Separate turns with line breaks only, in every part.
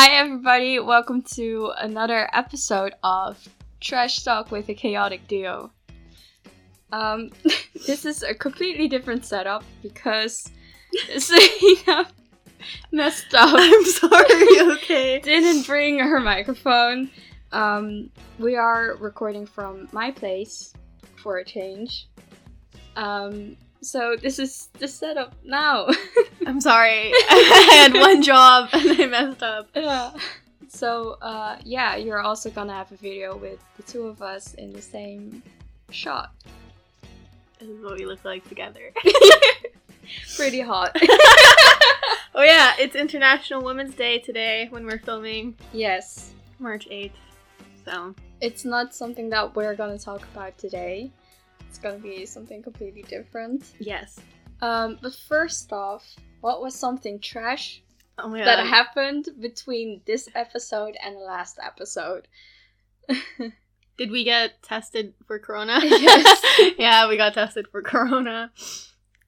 Hi, everybody. Welcome to another episode of Trash Talk with a Chaotic Duo. Um, this is a completely different setup because Selena messed up.
I'm sorry, okay.
Didn't bring her microphone. Um, we are recording from my place for a change. Um, so this is the setup now.
I'm sorry. I had one job and I messed up.
yeah. So uh, yeah, you're also gonna have a video with the two of us in the same shot.
This is what we look like together.
Pretty hot.
oh yeah, it's International Women's Day today when we're filming
yes.
March 8th. So,
It's not something that we're gonna talk about today. It's gonna be something completely different.
yes.
Um, but first off, what was something trash
Oh
that happened between this episode and the last episode?
Did we get tested for corona?
Yes.
yeah, we got tested for corona.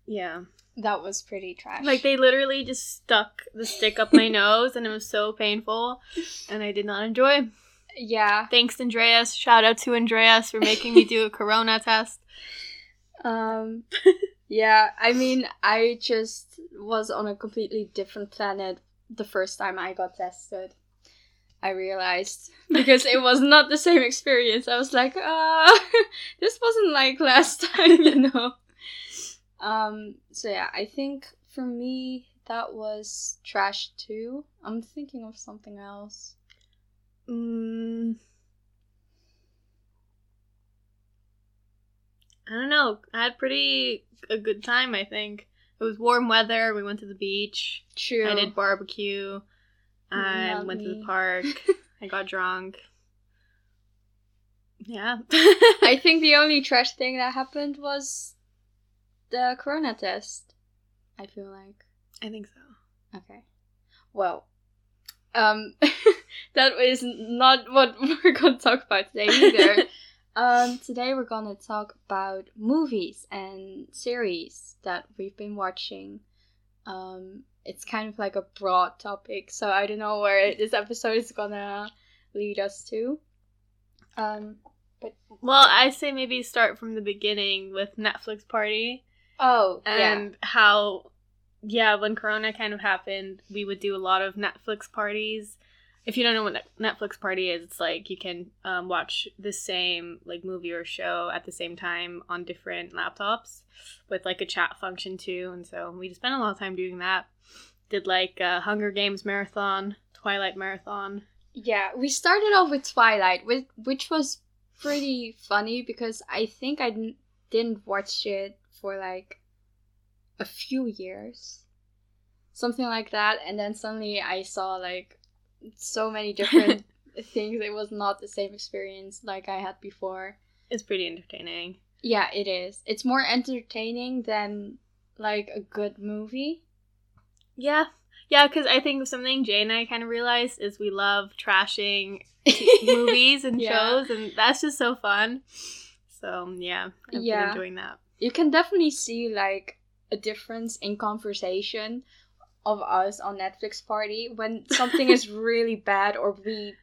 Yeah.
that was pretty trash.
Like they literally just stuck the stick up my nose and it was so painful and I did not enjoy.
Yeah.
Thanks Andreas. Shout out to Andreas for making me do a corona test.
Um, yeah, I mean, I just was on a completely different planet the first time I got tested. I realized because it was not the same experience. I was like, uh, this wasn't like last time, you know. Um, so yeah, I think for me that was trash too. I'm thinking of something else.
Mm, I don't know. I had pretty a good time. I think it was warm weather. We went to the beach.
True.
I did barbecue. I went to the park. I got drunk. Yeah.
I think the only trash thing that happened was the corona test. I feel like.
I think so.
Okay. Well, um, that is not what we're gonna talk about today either. um, today we're gonna talk about movies and series that we've been watching. Um, it's kind of like a broad topic, so I don't know where this episode is gonna lead us to. Um, but
Well, I say maybe start from the beginning with Netflix Party
oh,
and how, yeah, when Corona kind of happened, we would do a lot of Netflix parties. If you don't know what Netflix Party is, it's like you can um, watch the same like movie or show at the same time on different laptops with like a chat function too. And so we just spent a lot of time doing that. Did like uh, Hunger Games marathon, Twilight marathon.
Yeah, we started off with Twilight, which which was pretty funny because I think I didn't watch it for like a few years, something like that, and then suddenly I saw like so many different things. It was not the same experience like I had before.
It's pretty entertaining.
Yeah, it is. It's more entertaining than like a good movie.
Yeah. Yeah, because I think something Jay and I kind of realized is we love trashing movies and
Yeah.
shows, and that's just so fun. So, yeah, I've been
Yeah.
enjoying that.
you can definitely see like a difference in conversation of us on Netflix party when something is really bad or we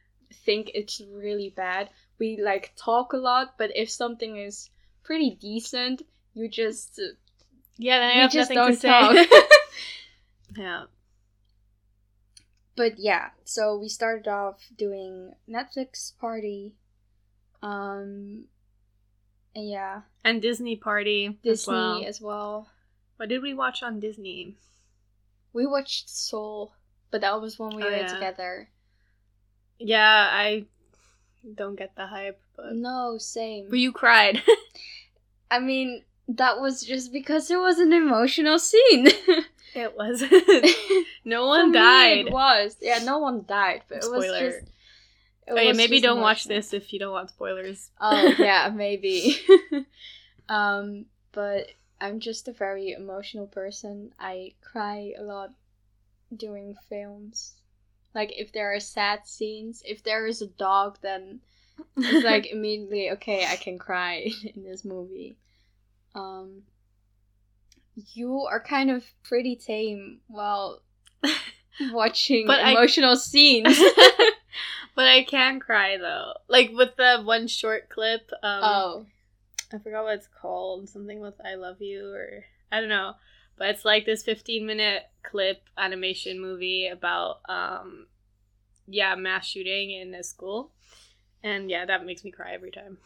think it's really bad we like talk a lot but if something is pretty decent you just
Yeah, then I have
just
nothing
don't
to say.
talk
yeah.
but yeah so we started off doing Netflix party um and yeah
And Disney Party
Disney
as well.
as well
What did we watch on Disney?
we watched Soul but that was when we
Oh,
were
yeah.
together
Yeah, I don't get the hype, but
No, same.
but you cried.
I mean, that was just because it was an emotional scene.
it was. no one died.
It was. Yeah, no one died, but it was just. it
Oh yeah, maybe don't watch this if you don't want spoilers.
Oh yeah, maybe. um, but I'm just a very emotional person. I cry a lot during films. Like if there are sad scenes, if there is a dog, then it's like immediately okay i can cry in this movie um you are kind of pretty tame while watching
But I-
emotional scenes.
but I can cry though. Like with the one short clip. Um,
oh.
I forgot what it's called. Something with "I love you" or I don't know. But it's like this 15 minute clip animation movie about um, yeah, mass shooting in a school, and yeah, that makes me cry every time.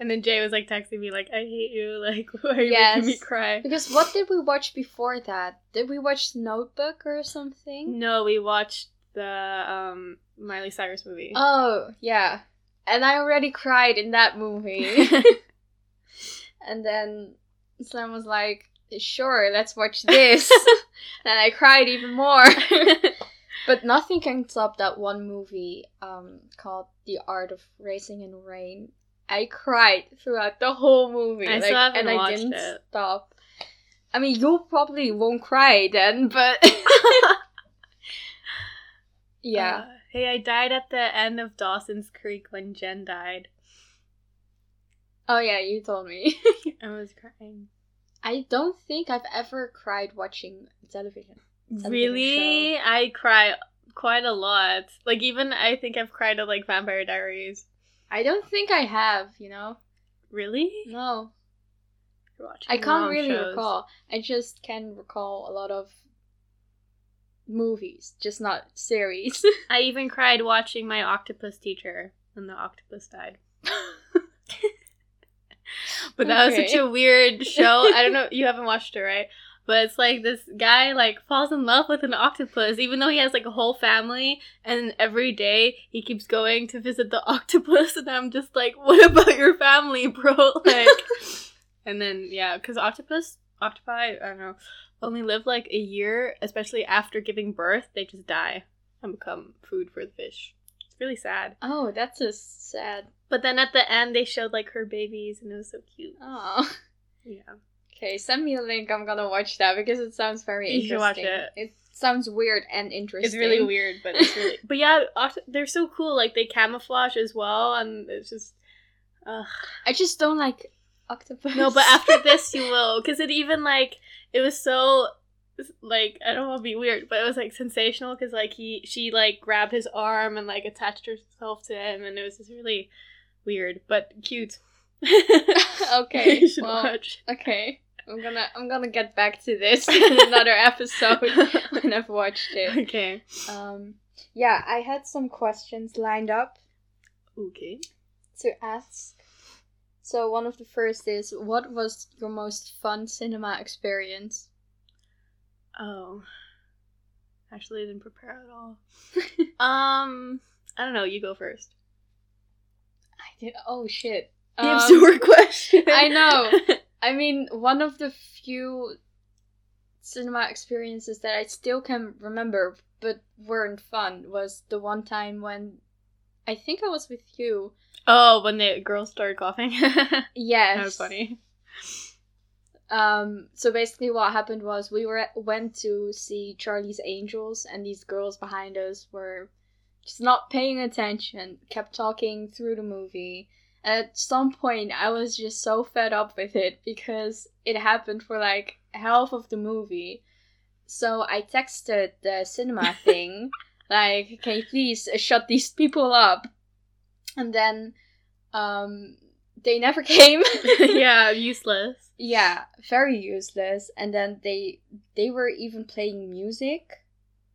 And then Jay was like texting me like, "I hate you. Like, why are you making me cry?"
Because what did we watch before that? Did we watch Notebook or something?
No, we watched the um Miley Cyrus movie.
Oh, yeah. And I already cried in that movie. and then Slam was like, sure, let's watch this. and I cried even more. but nothing can top that one movie um, called The Art of Racing in the Rain. I cried throughout the whole movie.
I
like,
still
and I didn't
it.
stop. I mean, you probably won't cry then, but yeah.
Uh, hey, I died at the end of Dawson's Creek when Jen died.
Oh yeah, you told me.
I was crying.
I don't think I've ever cried watching television. Television
Really? I cry quite a lot. Like even I think I've cried at like Vampire Diaries.
I don't think I have, you know?
Really?
No. I can't really
shows.
recall. I just can recall a lot of movies, just not series.
I even cried watching my octopus teacher when the octopus died. but that was such a weird show. I don't know. You haven't watched it, right? But it's like this guy like falls in love with an octopus, even though he has like a whole family, and every day he keeps going to visit the octopus, and I'm just like, what about your family, bro? Like, and then yeah, because octopus, octopi, I don't know, only live like a year, especially after giving birth, they just die and become food for the fish. Really sad.
oh, that's a sad.
But then at the end, they showed like her babies, and it was so cute.
Oh.
Yeah.
Okay, send me a link. I'm gonna watch that because it sounds very
You should
interesting.
watch it.
It sounds weird and interesting.
It's really weird, but it's really. but yeah, they're so cool. Like they camouflage as well, and it's just. Ugh.
I just don't like octopus.
No, but after this, you will, because it even like it was so like I don't want to be weird, but it was like sensational because like he she like grabbed his arm and like attached herself to him, and it was just really weird but cute.
okay.
you should
well,
watch.
Okay. I'm gonna I'm gonna get back to this in another episode when I've watched it.
okay.
Um yeah, I had some questions lined up
Okay.
to ask. So one of the first is what was your most fun cinema experience?
Oh. Actually, I didn't prepare at all. um, I don't know. You go first.
I did oh shit.
Gives
Um,
your question.
I know. I mean, one of the few cinema experiences that I still can remember but weren't fun was the one time when I think I was with you.
oh, when the girls started coughing.
Yes.
that was funny.
Um so basically what happened was we were went to see Charlie's Angels and these girls behind us were just not paying attention, kept talking through the movie. At some point I was just so fed up with it because it happened for like half of the movie. So I texted the cinema thing like, "Can you please shut these people up?" And then um they never came.
yeah, useless.
yeah very useless and then they they were even playing music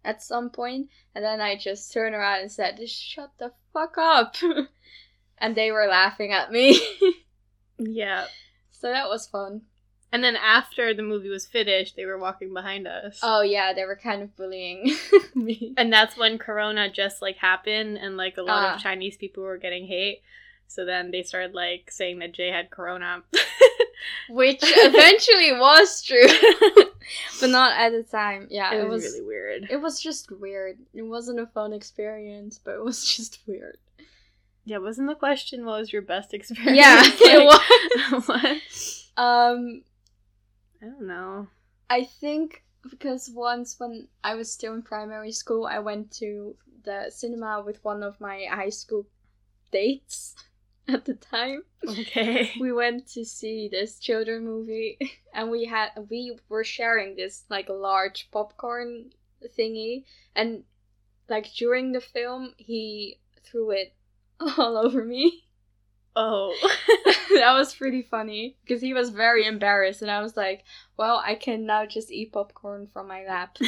at some point and then i just turned around and said just shut the fuck up and they were laughing at me
Yeah.
so that was fun
And then after the movie was finished, they were walking behind us.
oh yeah they were kind of bullying me
and that's when Corona just like happened, and like a lot
Ah.
of Chinese people were getting hate. So then they started like saying that Jay had Corona.
which eventually was true but not at the time yeah
it was, really weird.
it was just weird it wasn't a fun experience but it was just weird
Yeah, wasn't the question what was your best experience?
yeah it was
what?
um
I don't know.
I think because once when I was still in primary school, I went to the cinema with one of my high school dates at the time.
Okay.
We went to see this children movie and we had we were sharing this like large popcorn thingy, and like during the film, he threw it all over me.
Oh.
that was pretty funny because he was very embarrassed, and I was like, "Well, I can now just eat popcorn from my lap."
oh,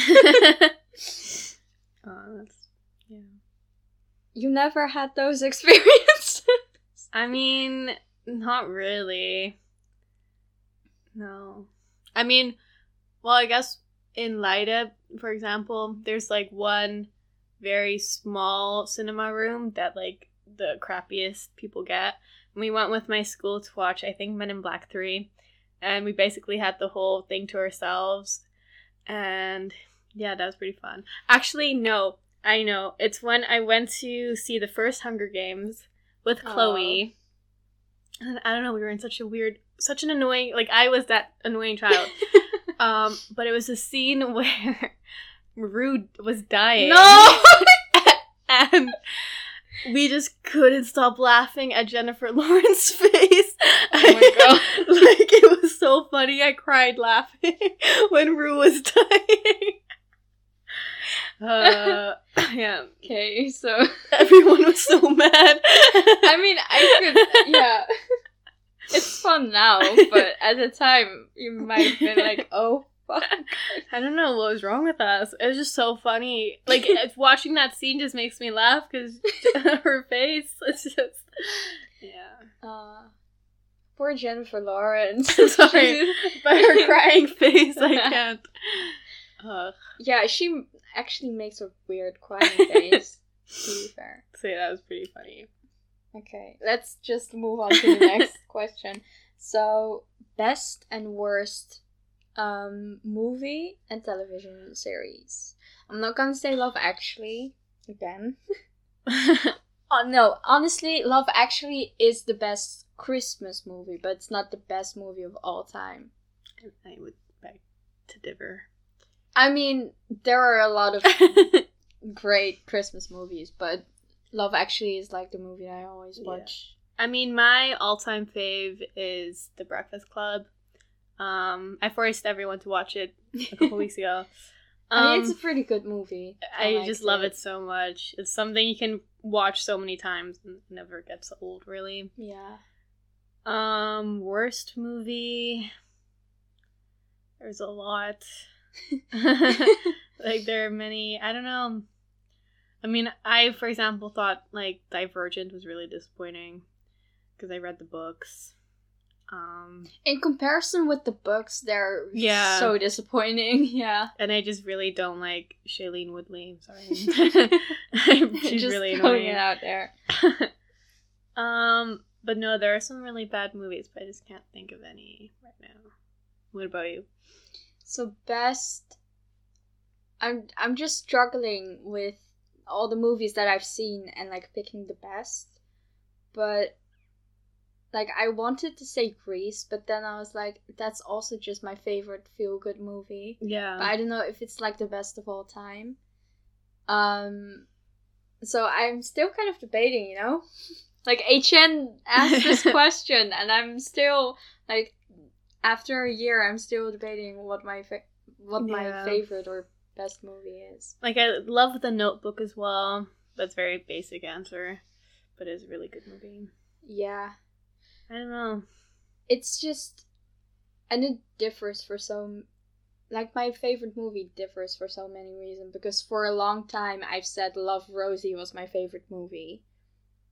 that's yeah.
You never had those experiences.
I mean, not really. No. I mean, well, I guess in Lida, for example, there's like one very small cinema room that like the crappiest people get. And we went with my school to watch, I think, Men in Black 3. And we basically had the whole thing to ourselves. And yeah, that was pretty fun. Actually, no, I know. It's when I went to see the first Hunger Games with Chloe. And I don't know, we were in such a weird, such an annoying, like I was that annoying child. um, but it was a scene where Rue was dying.
no.
and we just couldn't stop laughing at Jennifer Lawrence's face.
Oh my God.
like it was so funny. I cried laughing when Rue was dying. Uh, yeah,
okay, so
everyone was so mad.
I mean, I could, yeah. It's fun now, but at the time, you might have been like, "Oh fuck."
I don't know what was wrong with us. It was just so funny. Like it's- watching that scene just makes me laugh because her face. It's just yeah.
Uh, poor Jennifer Lawrence.
Sorry, but her crying face, I can't. Ugh.
yeah, she actually makes a weird crying face. to be fair.
So yeah, that was pretty funny.
Okay, let's just move on to the next question. So, best and worst um movie and television series. I'm not gonna say Love Actually again. Oh no, honestly, Love Actually is the best Christmas movie, but it's not the best movie of all time.
I would beg to differ.
I mean, there are a lot of great Christmas movies, but Love Actually is like the movie I always
Yeah.
watch.
I mean, my all-time fave is The Breakfast Club. Um, I forced everyone to watch it a couple weeks ago.
I mean,
Um,
it's a pretty good movie.
I
liked
just love it so much. It's something you can watch so many times and never gets old, really.
Yeah.
Um, worst movie. There's a lot. like there are many. I don't know. I mean, I, for example, thought like Divergent was really disappointing because I read the books. Um,
In comparison with the books, they're
Yeah.
so disappointing. Yeah.
and I just really don't like Shailene Woodley. I'm sorry, she's
Just
really annoying.
it out there.
um, but no, there are some really bad movies, but I just can't think of any right now. What about you?
So best I'm I'm just struggling with all the movies that I've seen and like picking the best. But like I wanted to say Grease, but then I was like that's also just my favorite feel good movie.
Yeah,
But I don't know if it's like the best of all time. Um so I'm still kind of debating, you know? Like HN asked this question and I'm still like after a year I'm still debating what my fa- what my
Yeah.
favorite or best movie is.
like I love The Notebook as well. That's a very basic answer, but it's a really good movie.
Yeah.
I don't know.
It's just and it differs for so like my favorite movie differs for so many reasons because for a long time I've said Love Rosie was my favorite movie.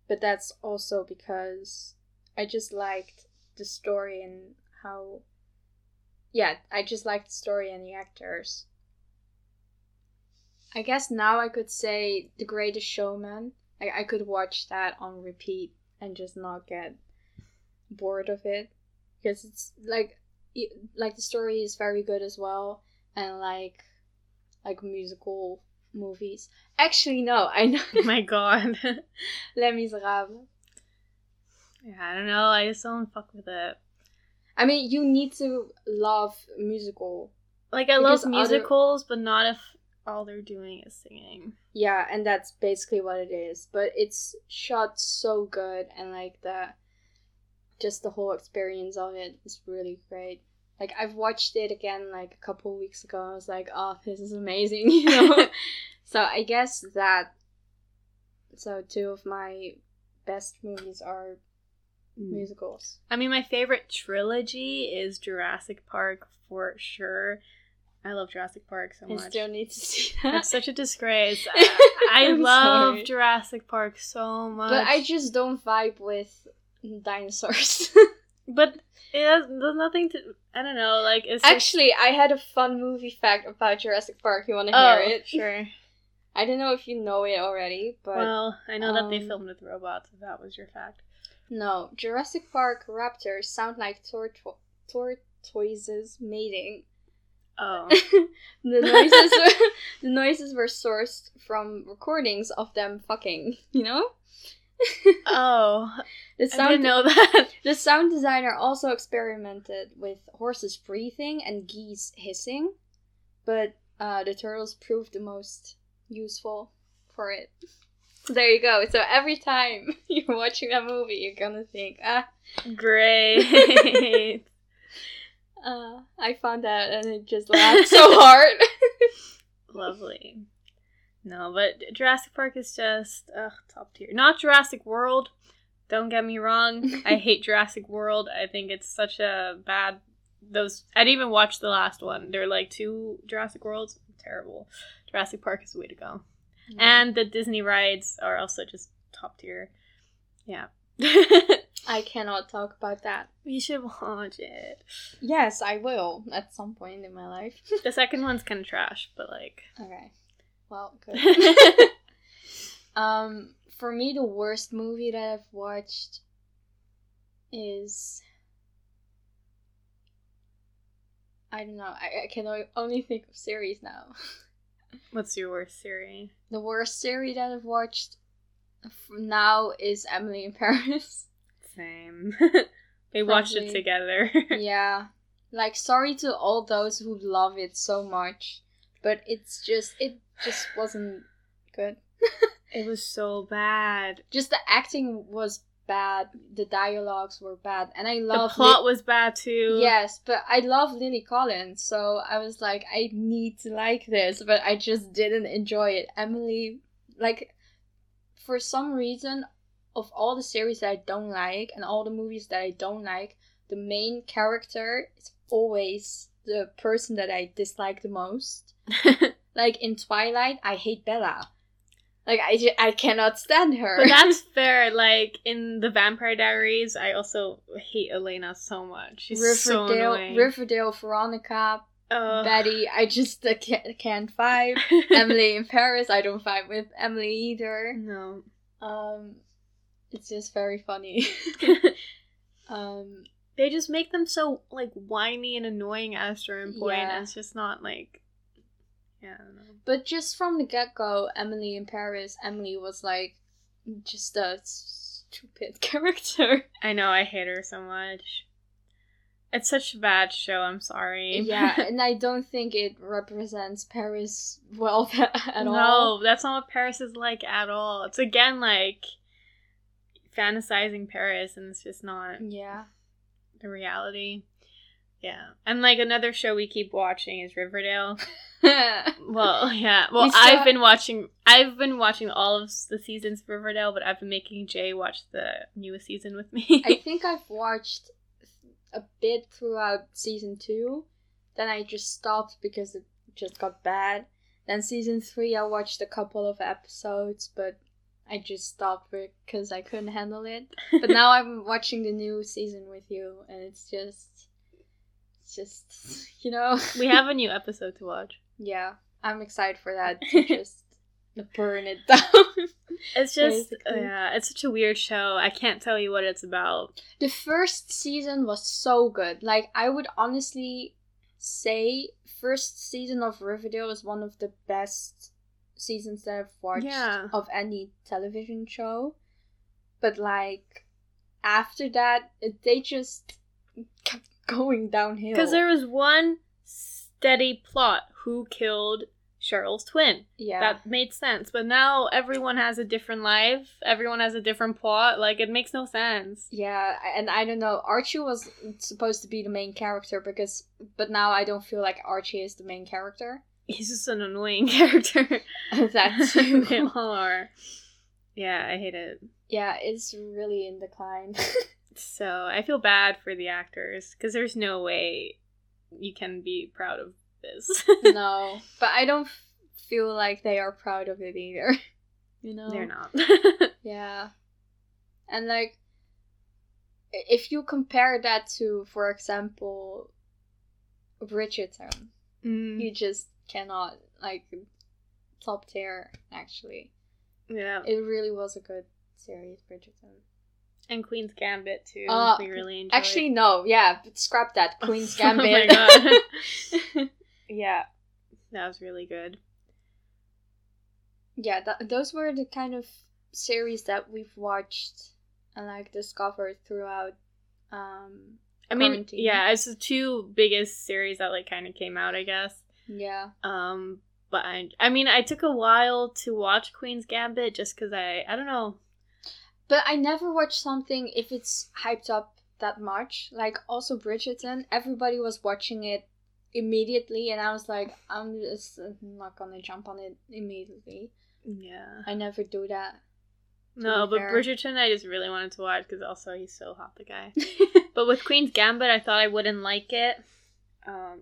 But that's also because I just liked the story and how yeah, I just liked the story and the actors. I guess now I could say The Greatest Showman. I, I could watch that on repeat and just not get bored of it because it's like y- like the story is very good as well and like like musical movies. Actually, no, I know
Oh my god.
Les Miserables.
yeah, I don't know. I just don't fuck with it.
I mean, you need to love musical.
Like I love
other-
musicals, but not if all they're doing is singing.
Yeah, and that's basically what it is. But it's shot so good, and like the just the whole experience of it is really great. like I've watched it again like a couple weeks ago. I was like, oh, this is amazing, you know. so I guess that. So two of my best movies are musicals.
I mean, my favorite trilogy is Jurassic Park for sure. I love Jurassic Park so
I
much.
still need to see that.
It's such a disgrace. I, I love
sorry.
Jurassic Park so much.
But I just don't vibe with dinosaurs.
But it has there's nothing to. I don't know. Like it's just-
Actually, I had a fun movie fact about Jurassic Park. You want to
oh,
hear it?
Sure.
I don't know if you know it already, but
well, I know that they
um,
filmed with robots. If that was your fact.
No. Jurassic Park raptors sound like torto- tortoises mating.
Oh.
the noises were, the noises were sourced from recordings of them fucking. You know.
oh.
The sound I
didn't know that.
The sound designer also experimented with horses breathing and geese hissing, but uh, the turtles proved the most useful for it. So there you go. So every time you're watching a movie, you're gonna think, ah,
Great.
uh, I found that and it just laughed so hard.
Lovely. No, but Jurassic Park is just ugh, top tier. Not Jurassic World. Don't get me wrong. I hate Jurassic World. I think it's such a bad. Those I didn't even watch the last one. There are like two Jurassic Worlds. Terrible. Jurassic Park is the way to go. And the Disney rides are also just top tier. Yeah.
I cannot talk about that.
you should watch it.
Yes, I will at some point in my life.
The second one's kind of trash, but like.
okay. Well, good. Um, for me, the worst movie that I've watched is I don't know. I, I can only think of series now.
What's your worst series?
The worst series that I've watched now is Emily in Paris.
Same. we watched it together.
yeah, like sorry to all those who love it so much, but it's just it just wasn't good.
it was so bad.
Just the acting was bad. The dialogues were bad, and I love The
plot was bad too.
Yes, but I love Lily Collins, so I was like, I need to like this, but I just didn't enjoy it. Emily, like, for some reason, of all the series that I don't like and all the movies that I don't like, the main character is always the person that I dislike the most. Like in Twilight, I hate Bella. Like I, ju- I cannot stand her.
but that's fair. Like in the Vampire Diaries, I also hate Elena so much. She's so
Riverdale,
annoying.
Riverdale, Veronica,
Ugh.
Betty, I just uh, can't, can't vibe. Emily in Paris, I don't vibe with Emily either.
no.
Um, it's just very funny. um,
they just make them so like whiny and annoying at a certain point.
Yeah.
And it's just not like. Yeah, I don't know.
but just from the get go, Emily in Paris, Emily was like just a stupid character.
I know I hate her so much. It's such a bad show. I'm sorry.
yeah, and I don't think it represents Paris well at
no,
all.
No, that's not what Paris is like at all. It's again like fantasizing Paris, and it's just not
Yeah.
the reality. Yeah, and like another show we keep watching is Riverdale. Well, yeah. Well,
We saw-
I've been watching. I've been watching all of the seasons of Riverdale, but I've been making Jay watch the newest season with me.
I think I've watched a bit throughout season two. Then I just stopped because it just got bad. Then season three, I watched a couple of episodes, but I just stopped because I couldn't handle it. But now I'm watching the new season with you, and it's just, it's just, you know.
we have a new episode to watch.
yeah, I'm excited for that to just burn it down.
It's just yeah, it's such a weird show. I can't tell you what it's about.
the first season was so good. Like I would honestly say first season of Riverdale is one of the best seasons that I've watched
Yeah.
of any television show. But like after that, it, they just going downhill.
Because there was one steady plot: who killed Cheryl's twin.
Yeah.
That made sense. But now everyone has a different life. Everyone has a different plot. Like it makes no sense.
yeah, and I don't know. Archie was supposed to be the main character because, but now I don't feel like Archie is the main character.
He's just an annoying character.
that too.
they all are. Yeah, I hate it.
yeah, it's really in decline.
So I feel bad for the actors because there's no way you can be proud of this.
no, but I don't feel like they are proud of it either. You know,
They're not.
Yeah, and like, if you compare that to, for example, Bridgerton,
Mm,
you just cannot like top tier. Actually,
yeah,
it really was a good series, Bridgerton.
And Queen's Gambit too.
Uh,
we really enjoyed.
Actually, no, yeah, but scrap that. Queen's
Oh my
Gambit.
God. yeah, that was really good.
yeah, th- those were the kind of series that we've watched and like discovered throughout. Um,
I mean,
Quarantine.
yeah, it's the two biggest series that like kind of came out, I guess.
yeah,
Um, but I, I mean, I took a while to watch Queen's Gambit just because I, I don't know.
But I never watch something if it's hyped up that much. Like also Bridgerton, everybody was watching it immediately, and I was like, I'm just not gonna jump on it immediately.
Yeah.
I never do that.
No, but
fair.
Bridgerton, I just really wanted to watch because also he's so hot, the guy. but with Queen's Gambit, I thought I wouldn't like it. Um,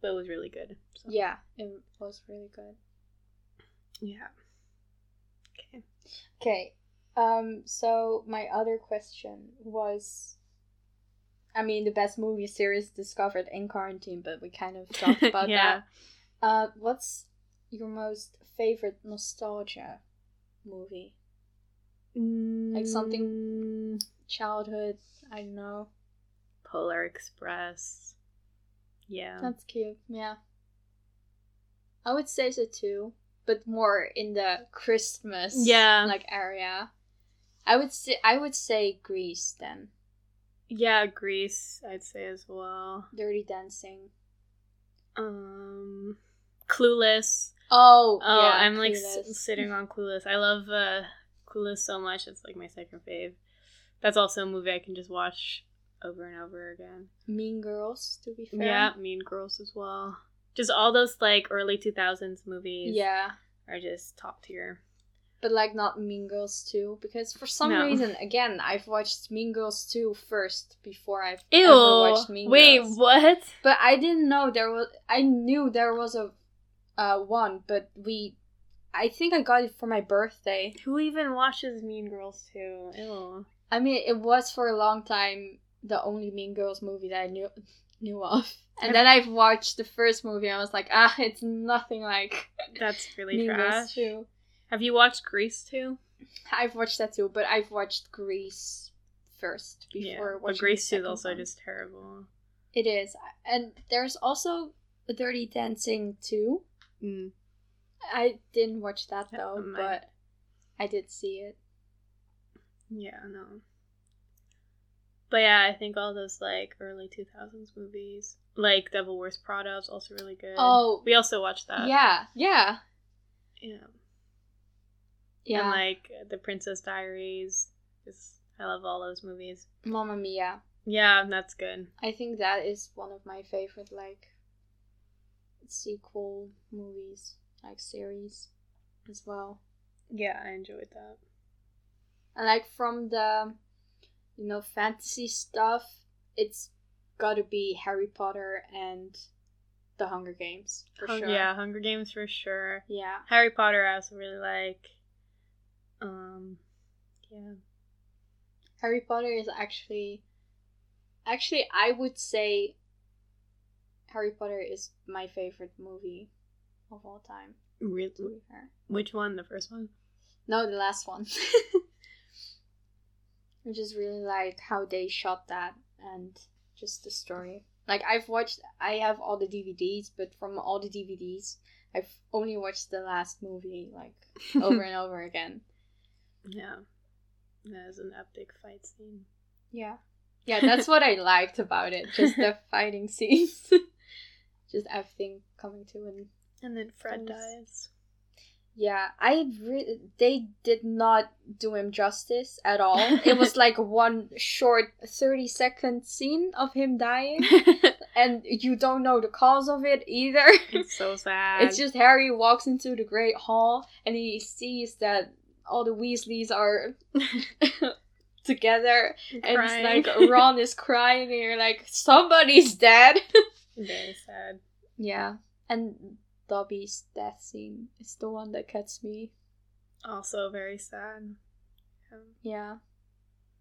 but it was really good. So,
yeah, it was really good.
Yeah. Okay.
Okay. Um so my other question was I mean the best movie series discovered in quarantine, but we kind of talked about
Yeah.
that. Uh what's your most favorite nostalgia movie? Like something-
Mm,
Childhood, I don't know.
Polar Express. Yeah.
That's cute, yeah. I would say so too, but more in the Christmas
Yeah.
like area. I would say I would say Grease then.
Yeah, Grease, I'd say as well.
Dirty Dancing.
Um, Clueless.
Oh,
Oh,
yeah,
I'm like
Clueless.
s- sitting on Clueless. I love uh, Clueless so much. It's like my second fave. That's also a movie I can just watch over and over again.
Mean Girls, to be fair.
Yeah, Mean Girls as well. Just all those like early 2000s movies
Yeah,
are just top tier.
But like not Mean Girls 2 because for some
No.
reason again I've watched Mean Girls 2 first before I've
Ew.
ever watched Mean
Wait,
Girls.
Wait, what?
But I didn't know there was I knew there was a uh one, but we I think I got it for my birthday.
Who even watches Mean Girls 2? Ew.
I mean, it was for a long time the only Mean Girls movie that I knew knew of. And then I've watched the first movie and I was like, ah, it's nothing like
That's really
Mean Girls
trash.
2.
Have you watched Grease too?
I've watched that too, but I've watched Grease first before
yeah,
watching
but Grease 2 is also
one.
just terrible.
It is, and there's also a Dirty Dancing too.
Mm.
I didn't watch that though, but I did see it.
Yeah, no. But yeah, I think all those like early 2000s movies, like Devil Wears Prada, is also really good.
Oh,
we also watched that.
yeah, yeah,
yeah.
Yeah.
And like The Princess Diaries. Just, I love all those movies.
Mamma Mia.
Yeah, that's good.
I think that is one of my favorite like sequel movies, like series, as well.
Yeah, I enjoyed that.
And like from the, you know, fantasy stuff, it's gotta be Harry Potter and the Hunger Games for
Hun-
sure.
Yeah, Hunger Games for sure.
Yeah.
Harry Potter I also really like. Um, yeah.
Harry Potter is actually actually I would say Harry Potter is my favorite movie of all time.
Really?
To be fair.
Which one? The first one?
No, the last one. I just really like how they shot that and just the story. Like I've watched I have all the DVDs, but from all the DVDs I've only watched the last movie like over and over again.
Yeah. That is an epic fight scene.
Yeah. Yeah, that's what I liked about it. Just the fighting scenes. just everything coming to an
And then Fred dies.
Yeah, I re- they did not do him justice at all. it was like one short 30 second scene of him dying and you don't know the cause of it either.
it's so sad.
It's just Harry walks into the Great Hall and he sees that all the Weasleys are together and
Crying.
it's like Ron is crying and you're like somebody's dead.
very sad.
yeah. And Dobby's death scene is the one that gets me.
Also very sad. Um,
Yeah.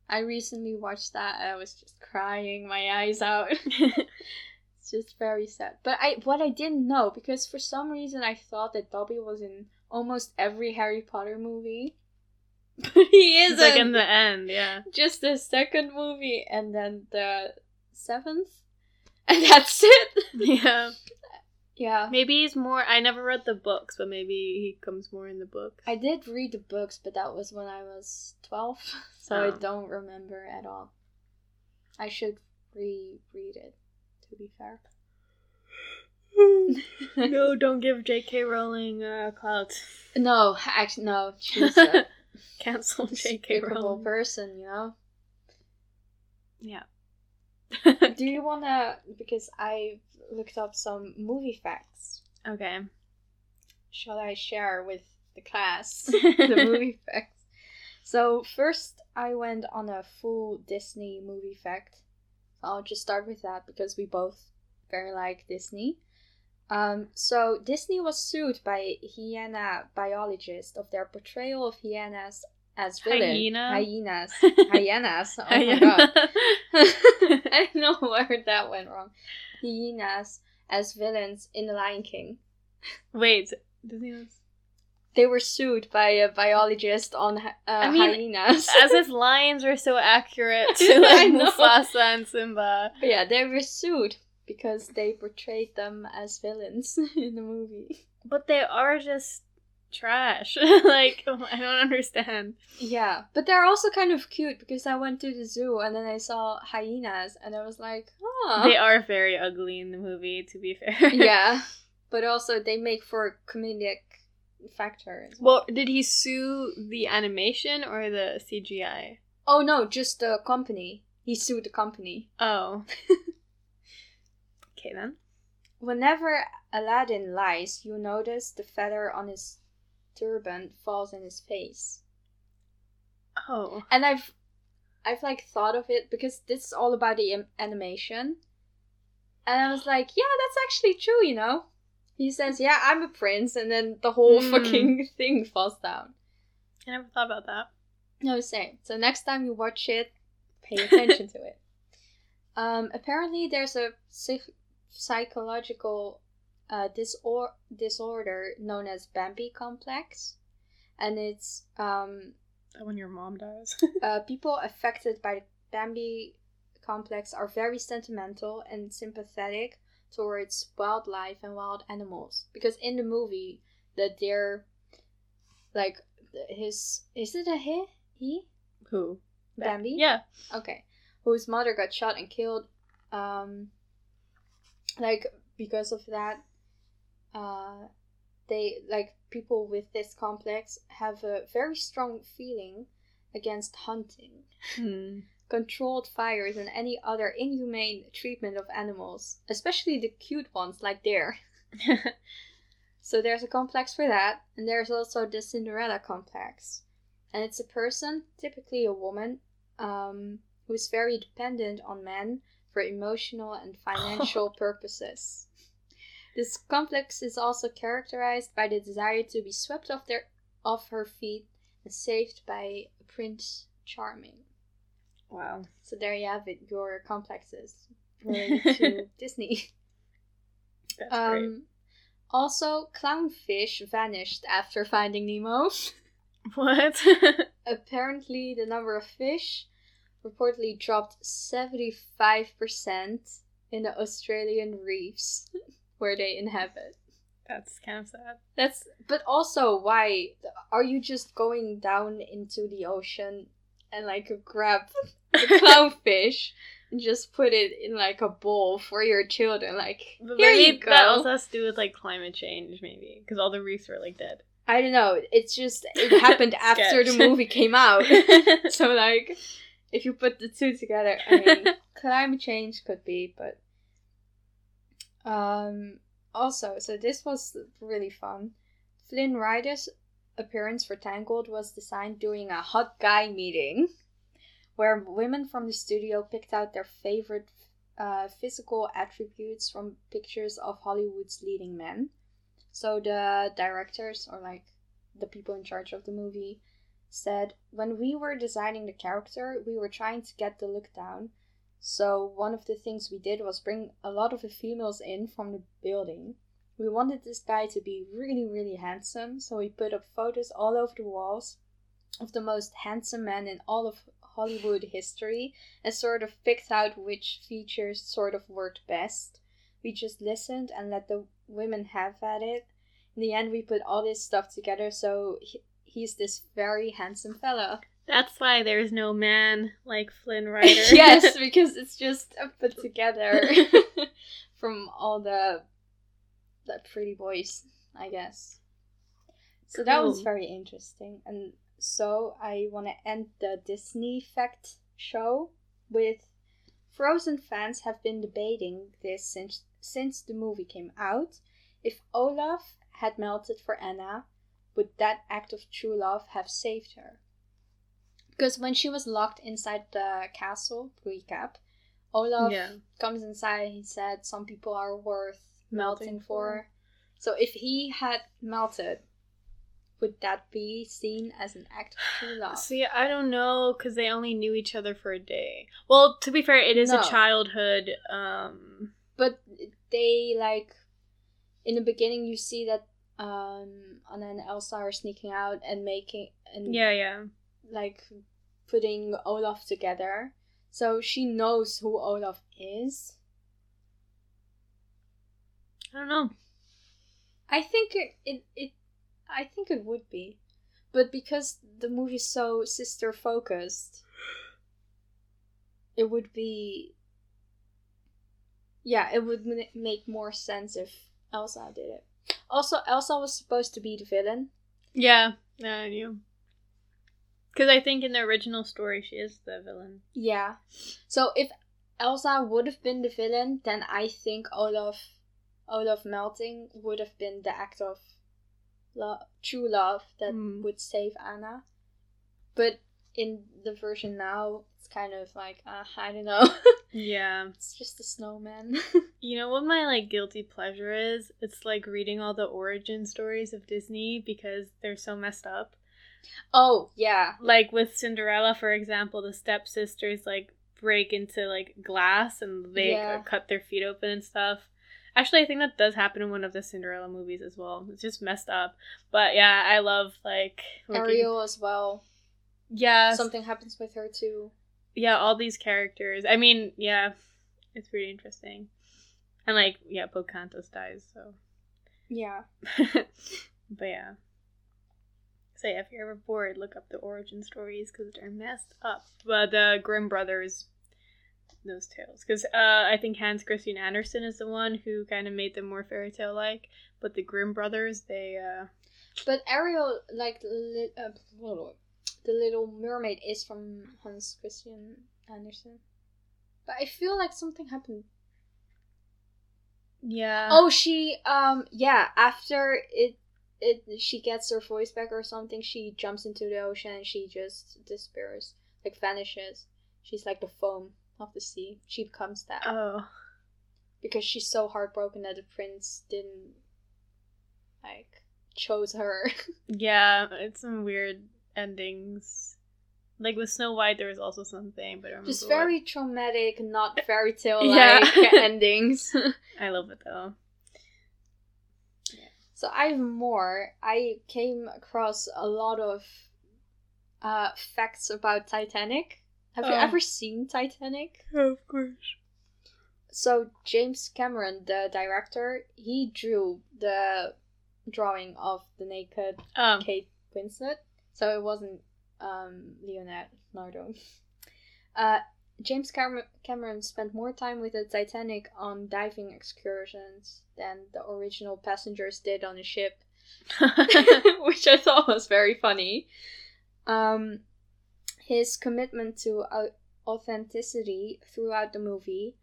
I recently watched that and I was just crying my eyes out. it's just very sad. But I what I didn't know because for some reason I thought that Dobby was in almost every Harry Potter movie. But he isn't.
like in the end, yeah.
just the second movie and then the seventh. And that's it.
Yeah.
Yeah.
Maybe he's more I never read the books, but maybe he comes more in the books.
I did read the books, but that was when I was 12, so
Oh.
I don't remember at all. I should reread it, to be fair.
No, don't give J.K. Rowling uh, clout.
no, actually, no. She's a
Cancel J.K. Rowling.
person, you know?
Yeah.
Do you wanna, because I looked up some movie facts,
okay.
shall I share with the class the movie facts? So, first, I went on a full Disney movie fact. I'll just start with that because we both very like Disney. Um, so Disney was sued by hyena biologists of their portrayal of hyenas as villains.
Hyena?
Hyenas. Hyenas. Oh my god. I don't know where that went wrong. Hyenas as villains in The Lion King.
Wait, Disney was
They were sued by a biologist on uh,
I mean,
hyenas.
as if lions are so accurate to like. Mufasa and Simba.
But yeah, they were sued because they portrayed them as villains in the movie.
But they are just trash. like I don't understand.
Yeah, but they're also kind of cute because I went to the zoo and then I saw hyenas and I was like, oh.
They are very ugly in the movie, to be fair.
yeah, but also they make for comedic factor. well.
Well, did he sue the animation or the CGI?
Oh no, just the company. He sued the company.
Oh. Okay then.
Whenever Aladdin lies, you notice the feather on his turban falls in his face.
Oh.
and I've I've like thought of it because this is all about the im- animation, and I was like, yeah, that's actually true, you know. He says, "Yeah, I'm a prince," and then the whole
Mm.
fucking thing falls down.
I never thought about that.
No, same. So next time you watch it, pay attention to it. Um, apparently, there's a psychological uh, disor- disorder known as Bambi complex, and it's um,
When your mom dies.
uh, people affected by Bambi complex are very sentimental and sympathetic towards wildlife and wild animals because in the movie the deer like his is it a he he
Who?
Bambi
Yeah.
okay whose mother got shot and killed um like because of that uh they like people with this complex have a very strong feeling against hunting.
Hmm.
controlled fires and any other inhumane treatment of animals especially the cute ones like deer. So there's a complex for that and there's also the cinderella complex. And it's a person typically a woman um, who is very dependent on men for emotional and financial purposes this complex is also characterized by the desire to be swept off their off her feet and saved by prince charming
wow.
so there you have it, your complexes related to Disney.
That's great.
Um, also, clownfish vanished after finding Nemo.
What?
Apparently, the number of fish reportedly dropped 75% in the Australian reefs where they inhabit.
That's kind of sad.
That's but also why are you just going down into the ocean and like grab the clownfish and just put it in like a bowl for your children. Like
But
here
maybe
you go.
that also has to do with like climate change, maybe, because all the reefs were like dead.
I don't know. It's just it happened after the movie came out. so like, if you put the two together, I mean, climate change could be, but um, also, so this was really fun. Flynn Rider's appearance for Tangled was designed during a hot guy meeting, where women from the studio picked out their favorite uh, physical attributes from pictures of Hollywood's leading men. So the directors, or like the people in charge of the movie, said, When we were designing the character, we were trying to get the look down. So one of the things we did was bring a lot of the females in from the building. We wanted this guy to be really, really handsome, so we put up photos all over the walls of the most handsome men in all of Hollywood history and sort of picked out which features sort of worked best. We just listened and let the women have at it. In the end, we put all this stuff together, so he's this very handsome fellow.
That's why there's no man like Flynn Rider.
yes, because it's just put together from all the the pretty boys, I guess. So that was very interesting, and so I want to end the Disney fact show with Frozen fans have been debating this since since the movie came out. If Olaf had melted for Anna, would that act of true love have saved her? Because when she was locked inside the castle, recap, Olaf
Yeah.
comes inside and he said some people are worth melting,
Melting
for. So if he had melted, would that be seen as an act of true love?
See, I don't know because they only knew each other for a day. Well, to be fair, it is
No.
a childhood. Um,
but they like in the beginning you see that um and Elsa are sneaking out and making and
yeah, yeah.
like putting Olaf together. So she knows who Olaf is.
I don't know.
I think it, it, it I think it would be. But because the movie's so sister focused, it would be Yeah, it would ma- make more sense if Elsa did it. Also, Elsa was supposed to be the villain.
Yeah, yeah, I knew. Because I think in the original story, she is the villain.
Yeah. So if Elsa would have been the villain, then I think Olaf Olaf melting would have been the act of love, true love that
Hmm.
would save Anna. But in the version now, it's kind of like uh, I don't know.
Yeah.
it's just a snowman.
You know what my like guilty pleasure is? It's like reading all the origin stories of Disney because they're so messed up.
oh yeah,
Like with Cinderella, for example, the stepsisters like break into like glass and they
Yeah.
uh, cut their feet open and stuff. Actually, I think that does happen in one of the Cinderella movies as well. It's just messed up. But yeah, I love like looking-
Ariel as well.
Yeah,
Something happens with her too.
yeah, all these characters. I mean, yeah, it's pretty interesting. And like, yeah, Pocahontas dies, so.
Yeah.
but yeah. Say if you're ever bored, look up the origin stories because they're messed up. But the Grimm brothers, those tales, because uh, I think Hans Christian Andersen is the one who kind of made them more fairy tale like. But the Grimm brothers, they uh,
But Ariel, like li- uh, the Little Mermaid, is from Hans Christian Andersen. But I feel like something happened.
yeah.
Oh, she, um, yeah. After it, it, she gets her voice back or something. She jumps into the ocean and she just disappears, like vanishes. She's like the foam of the sea. She becomes that
oh,
because she's so heartbroken that the prince didn't, like, chose her.
yeah. It's some weird endings. Like with Snow White, there was also something, but
Just
remember what.
very traumatic, not fairy tale like endings.
I love it though.
so I have more. I came across a lot of uh, facts about Titanic. Have you
Oh.
ever seen Titanic?
Of course.
So James Cameron, the director, he drew the drawing of the naked
Um.
Kate Winslet. So it wasn't um, Leonardo. Uh, James Cam- Cameron spent more time with the Titanic on diving excursions than the original passengers did on the ship, which I thought was very funny. Um, his commitment to authenticity throughout the movie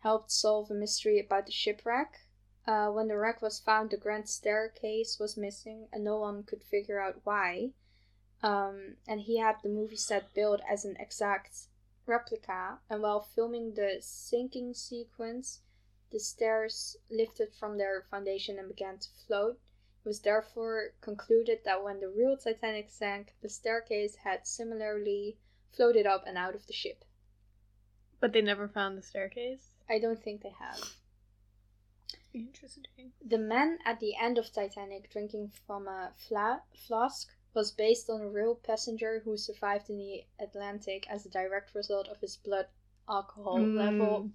helped solve a mystery about the shipwreck. Uh, when the wreck was found, the grand staircase was missing, and no one could figure out why. Um, and he had the movie set built as an exact replica, and while filming the sinking sequence, the stairs lifted from their foundation and began to float. It was therefore concluded that when the real Titanic sank, the staircase had similarly floated up and out of the ship.
but they never found the staircase.
I don't think they have.
Interesting.
The man at the end of Titanic drinking from a fla- flask was based on a real passenger who survived in the Atlantic as a direct result of his blood alcohol
Mm.
level.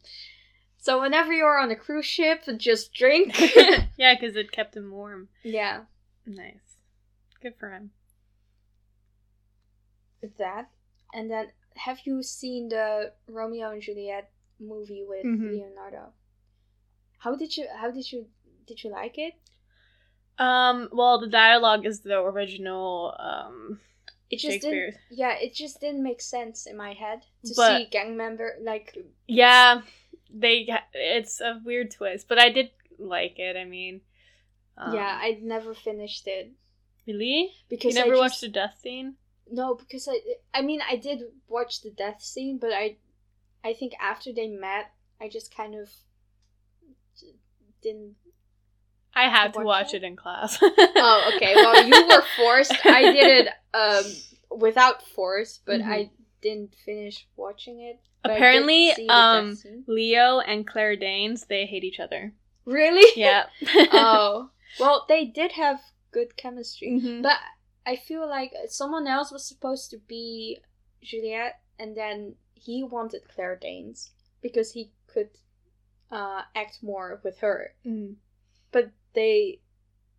So whenever you're on a cruise ship, just drink.
yeah, because it kept him warm.
yeah,
Nice. Good for him.
that. And then, have you seen the Romeo and Juliet movie with
Mhm.
Leonardo? How did you? How did you? Did you like it?
Um, well, the dialogue is the original um
It just didn't. Yeah, it just didn't make sense in my head to
But-
see gang member like
Yeah, they it's a weird twist, but I did like it. I mean, um,
yeah, I never finished it
really.
Because
you
never just,
watched the death scene?
No, because I I mean I did watch the death scene, but I I think after they met, I just kind of didn't.
I had to
watch it?
it in class.
Oh, okay. Well, you were forced. I did it um without force, but
Mhm.
I didn't finish watching it. but I did
Apparently,
see the death
um. Leo and Claire Danes they hate each other.
really?
Yeah.
oh, well, they did have good chemistry.
Mhm.
But I feel like someone else was supposed to be Juliet, and then he wanted Claire Danes because he could uh, act more with her.
Mhm.
But they.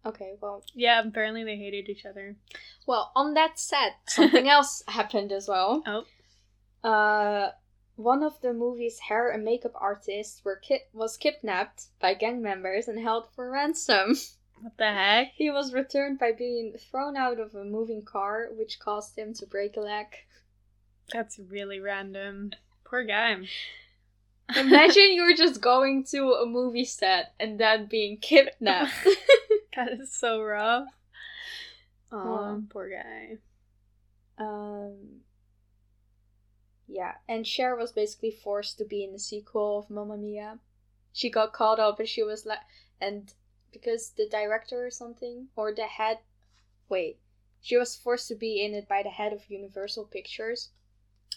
Okay, well.
Yeah, apparently they hated each other.
Well, on that set, something else happened as well.
Oh.
Uh, one of the movie's hair and makeup artists were ki- was kidnapped by gang members and held for ransom.
What the heck?
He was returned by being thrown out of a moving car, which caused him to break a leg.
That's really random. Poor guy.
Imagine you were just going to a movie set and then being kidnapped.
That is so rough. Aw. poor guy.
um, yeah, and Cher was basically forced to be in the sequel of Mamma Mia. She got called up and she was like, and because the director or something, or the head, wait, she was forced to be in it by the head of Universal Pictures.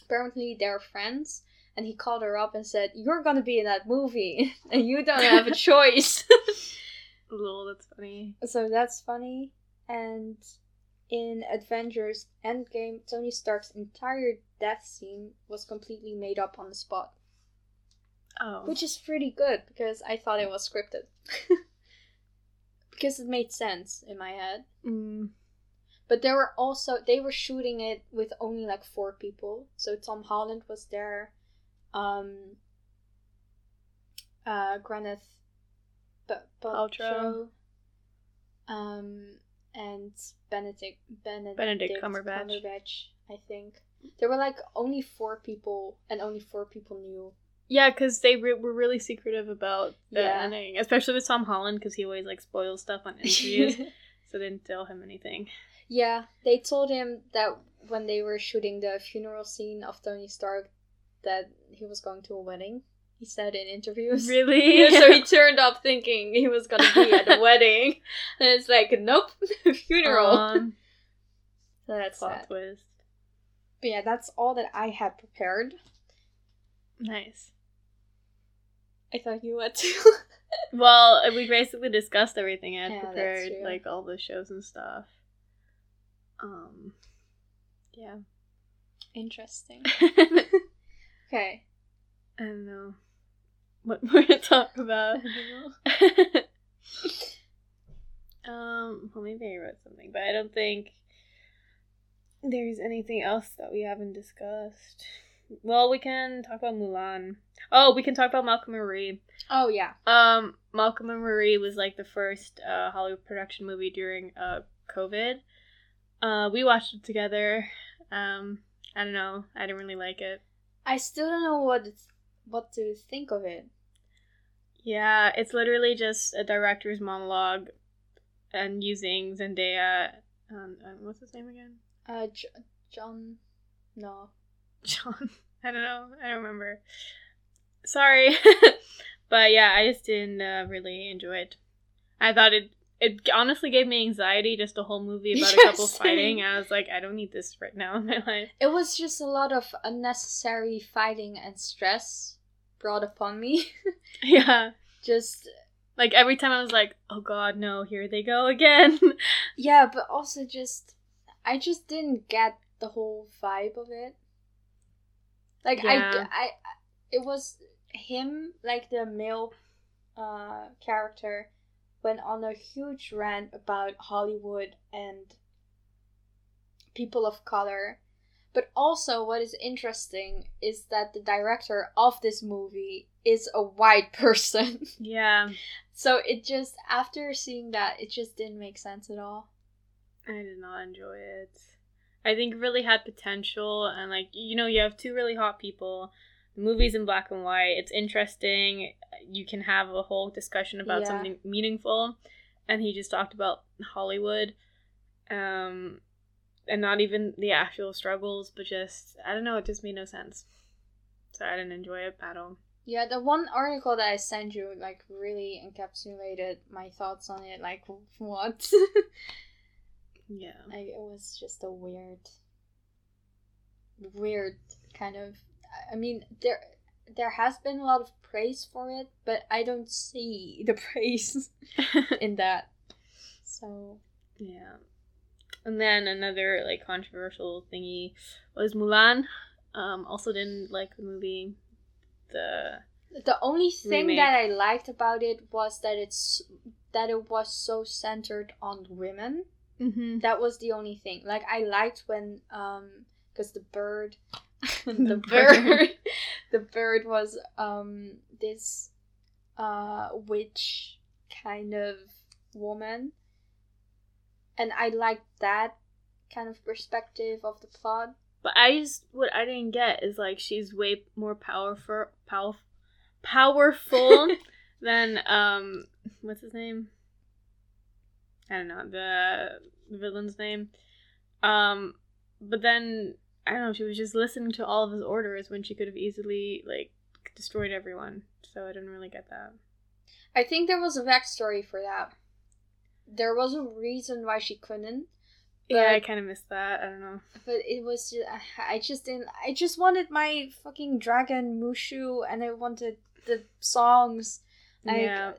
Apparently, they're friends, and he called her up and said, You're gonna be in that movie, and you don't have a choice.
Lol, that's funny.
so that's funny. And in Avengers Endgame, Tony Stark's entire death scene was completely made up on the spot,
Oh.
which is pretty good because I thought it was scripted. because it made sense in my head.
Mm.
But there were also they were shooting it with only like four people. So Tom Holland was there, um, uh, Gwyneth
Paltrow.
um, and Benedict Benedict,
Benedict Cumberbatch.
Cumberbatch, I think there were like only four people, and only four people knew.
Yeah, because they re- were really secretive about the
Yeah.
ending, especially with Tom Holland, because he always like spoils stuff on interviews, so they didn't tell him anything.
Yeah, they told him that when they were shooting the funeral scene of Tony Stark, that he was going to a wedding. He said in interviews.
Really?
Yeah, so he turned up thinking he was gonna be at a wedding, and it's like, nope, funeral.
Um,
so that's
plot
sad.
twist.
But yeah, that's all that I had prepared.
Nice.
I thought you had to.
Well, we basically discussed everything. I had
Yeah,
prepared like all the shows and stuff. Um, yeah.
Interesting.
I don't know what more to talk about. um, well, maybe I wrote something, but I don't think. there's anything else that we haven't discussed. Well, we can talk about Mulan. Oh, we can talk about Malcolm and Marie.
Oh yeah.
Um, Malcolm and Marie was like the first uh, Hollywood production movie during uh COVID. Uh, we watched it together. Um, I don't know. I didn't really like it.
I still don't know what what to think of it.
Yeah, it's literally just a director's monologue and using Zendaya. Um, um, what's his name again?
Uh, J- John. No.
John. I don't know. I don't remember. Sorry, but yeah, I just didn't uh, really enjoy it. I thought it it honestly gave me anxiety just a whole movie about a couple fighting. I was like, I don't need this right now in my life.
It was just a lot of unnecessary fighting and stress brought upon me.
Yeah,
just
like every time I was like, oh god, no, here they go again.
yeah, but also just I just didn't get the whole vibe of it. Like
Yeah.
I, I, it was him like the male uh character went on a huge rant about Hollywood and people of color. But also, what is interesting is that the director of this movie is a white person.
yeah,
so it just, after seeing that, it just didn't make sense at all.
I did not enjoy it. I think it really had potential, and like you know, you have two really hot people. The movie's in black and white. It's interesting. You can have a whole discussion about
Yeah.
something meaningful, and he just talked about Hollywood, um, and not even the actual struggles, but just I don't know. It just made no sense. So I didn't enjoy it at all.
Yeah, the one article that I sent you, like, really encapsulated my thoughts on it. Like, what?
Yeah.
like, it was just a weird, weird kind of. I mean, there there has been a lot of praise for it, but I don't see the praise in that. So
Yeah. And then another like controversial thingy was Mulan. Um, also didn't like the movie. The
the only thing
Remake.
that I liked about it was that it's that it was so centered on women.
mm-hmm.
that was the only thing like i liked when um because the bird the,
The
bird,
bird.
The bird was um this uh witch kind of woman and i liked that kind of perspective of the plot
But I just what I didn't get is like she's way more powerful, pow, powerful than um what's his name? I don't know the, the villain's name. Um, but then I don't know. She was just listening to all of his orders when she could have easily like destroyed everyone. So I didn't really get that.
i think there was a backstory for that there was a reason why she couldn't
yeah, I kind of missed that. I don't know.
but it was just, I just didn't. I just wanted my fucking dragon Mushu, and I wanted the songs. Like,
yeah.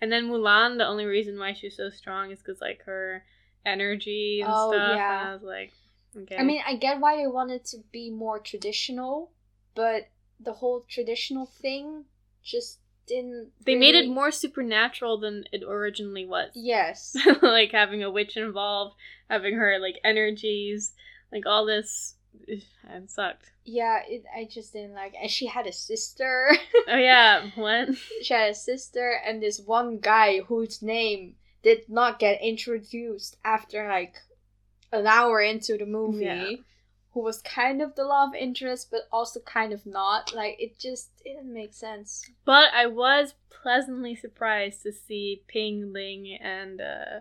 And then Mulan, the only reason why she's so strong is because like her energy and
Oh,
stuff.
yeah.
And I was like, okay.
I mean, I get why they wanted to be more traditional, but the whole traditional thing just didn't.
they made it more supernatural than it originally was.
Yes.
like having a witch involved, having her like energies, like all this. And sucked.
yeah, it, I just didn't like. And she had a sister.
Oh yeah, what?
she had a sister, and this one guy whose name did not get introduced after like an hour into the movie.
Yeah.
Who was kind of the love interest, but also kind of not. Like it just didn't make sense.
But I was pleasantly surprised to see Ping Ling and uh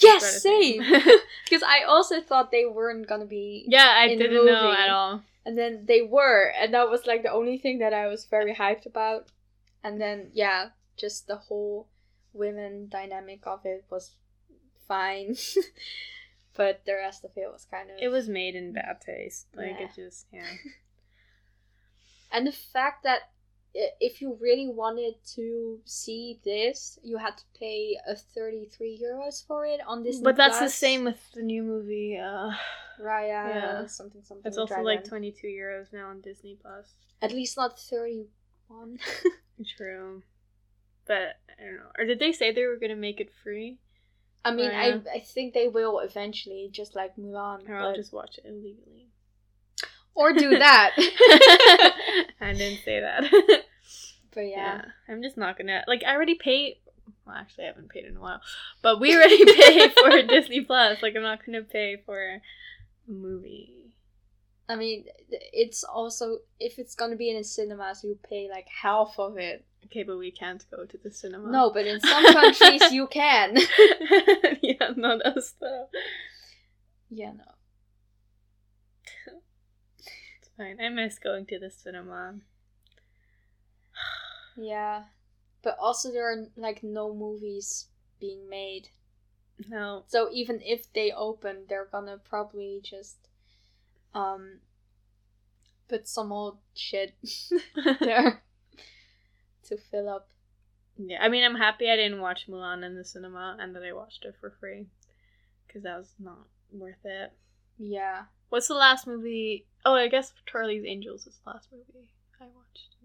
Yes, same. Because I also thought they weren't gonna be.
yeah, I didn't know at all.
And then they were, and that was like the only thing that I was very hyped about. And then yeah, just the whole women dynamic of it was fine. but the rest of it was kind of
It was made in bad taste. Like
Yeah.
it just yeah.
and the fact that if you really wanted to see this, you had to pay a 33 euros for it on Disney
But that's the same with the new movie. Uh
Raya
Yeah.
something something.
it's also like twenty two euros now on Disney Plus.
At least not 31.
True. But I don't know. Or did they say they were gonna make it free?
I mean,
Oh, yeah.
I I think they will eventually, just like Mulan.
Or I'll
but-
just watch it illegally.
or do that.
I didn't say that.
but yeah.
yeah. I'm just not gonna like. I already paid. Well, actually, I haven't paid in a while, but we already pay for Disney Plus. Like, I'm not gonna pay for a movie.
I mean, it's also if it's gonna be in the cinemas, you pay like half of it.
Okay, but we can't go to the cinema.
No, but in some countries you can.
yeah, not us though.
yeah, no.
It's fine. I miss going to the cinema.
Yeah, but also there are like no movies being made.
No.
So even if they open, they're gonna probably just um put some old shit there to fill up.
Yeah, I mean, I'm happy I didn't watch Mulan in the cinema and that I watched it for free because that was not worth it.
Yeah.
What's the last movie? Oh, I guess Charlie's Angels is the last movie I watched.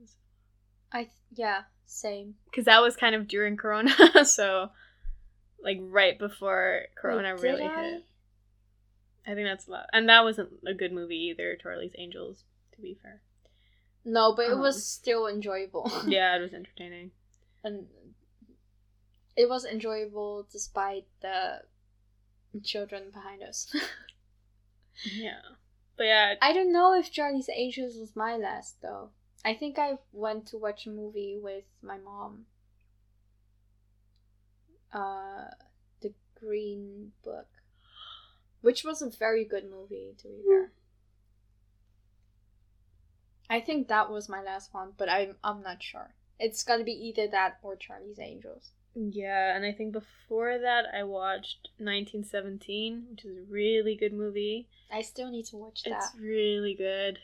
I yeah, same.
Because that was kind of during Corona, so like right before Corona
Wait,
really
I?
hit. I think that's a lot, and that wasn't a good movie either. Charlie's Angels, to be fair.
No, but it
Um.
was still enjoyable.
Yeah, it was entertaining.
and it was enjoyable despite the children behind us.
Yeah, but yeah,
I don't know if Charlie's Angels was my last though. I think I went to watch a movie with my mom. Uh, The Green Book, which was a very good movie to be fair. I think that was my last one, but I'm I'm not sure. It's gonna be either that or Charlie's Angels.
yeah, and I think before that I watched 1917, which is a really good movie.
I still need to watch that.
It's really good.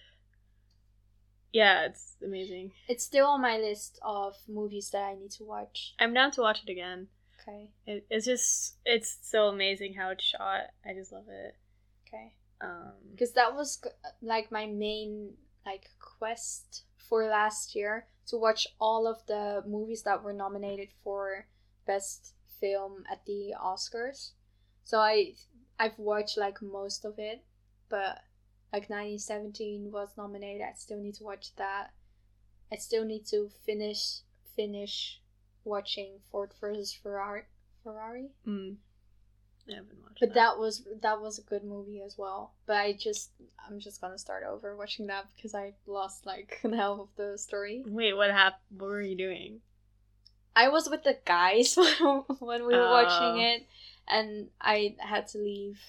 Yeah, it's amazing.
It's still on my list of movies that I need to watch.
I'm down to watch it again.
Okay.
It, it's just it's so amazing how it's shot. I just love it.
Okay.
Um,
Because that was like my main like quest for last year to watch all of the movies that were nominated for best film at the Oscars. So I I've watched like most of it, but like 1917 was nominated. I still need to watch that. I still need to finish finish watching Ford versus Ferrari. Ferrari.
mm, I haven't watched.
But that was that was a good movie as well. But I just I'm just gonna start over watching that because I lost like the half of the story.
Wait, what happened? What were you doing?
I was with the guys when we were watching
Oh.
it, and I had to leave,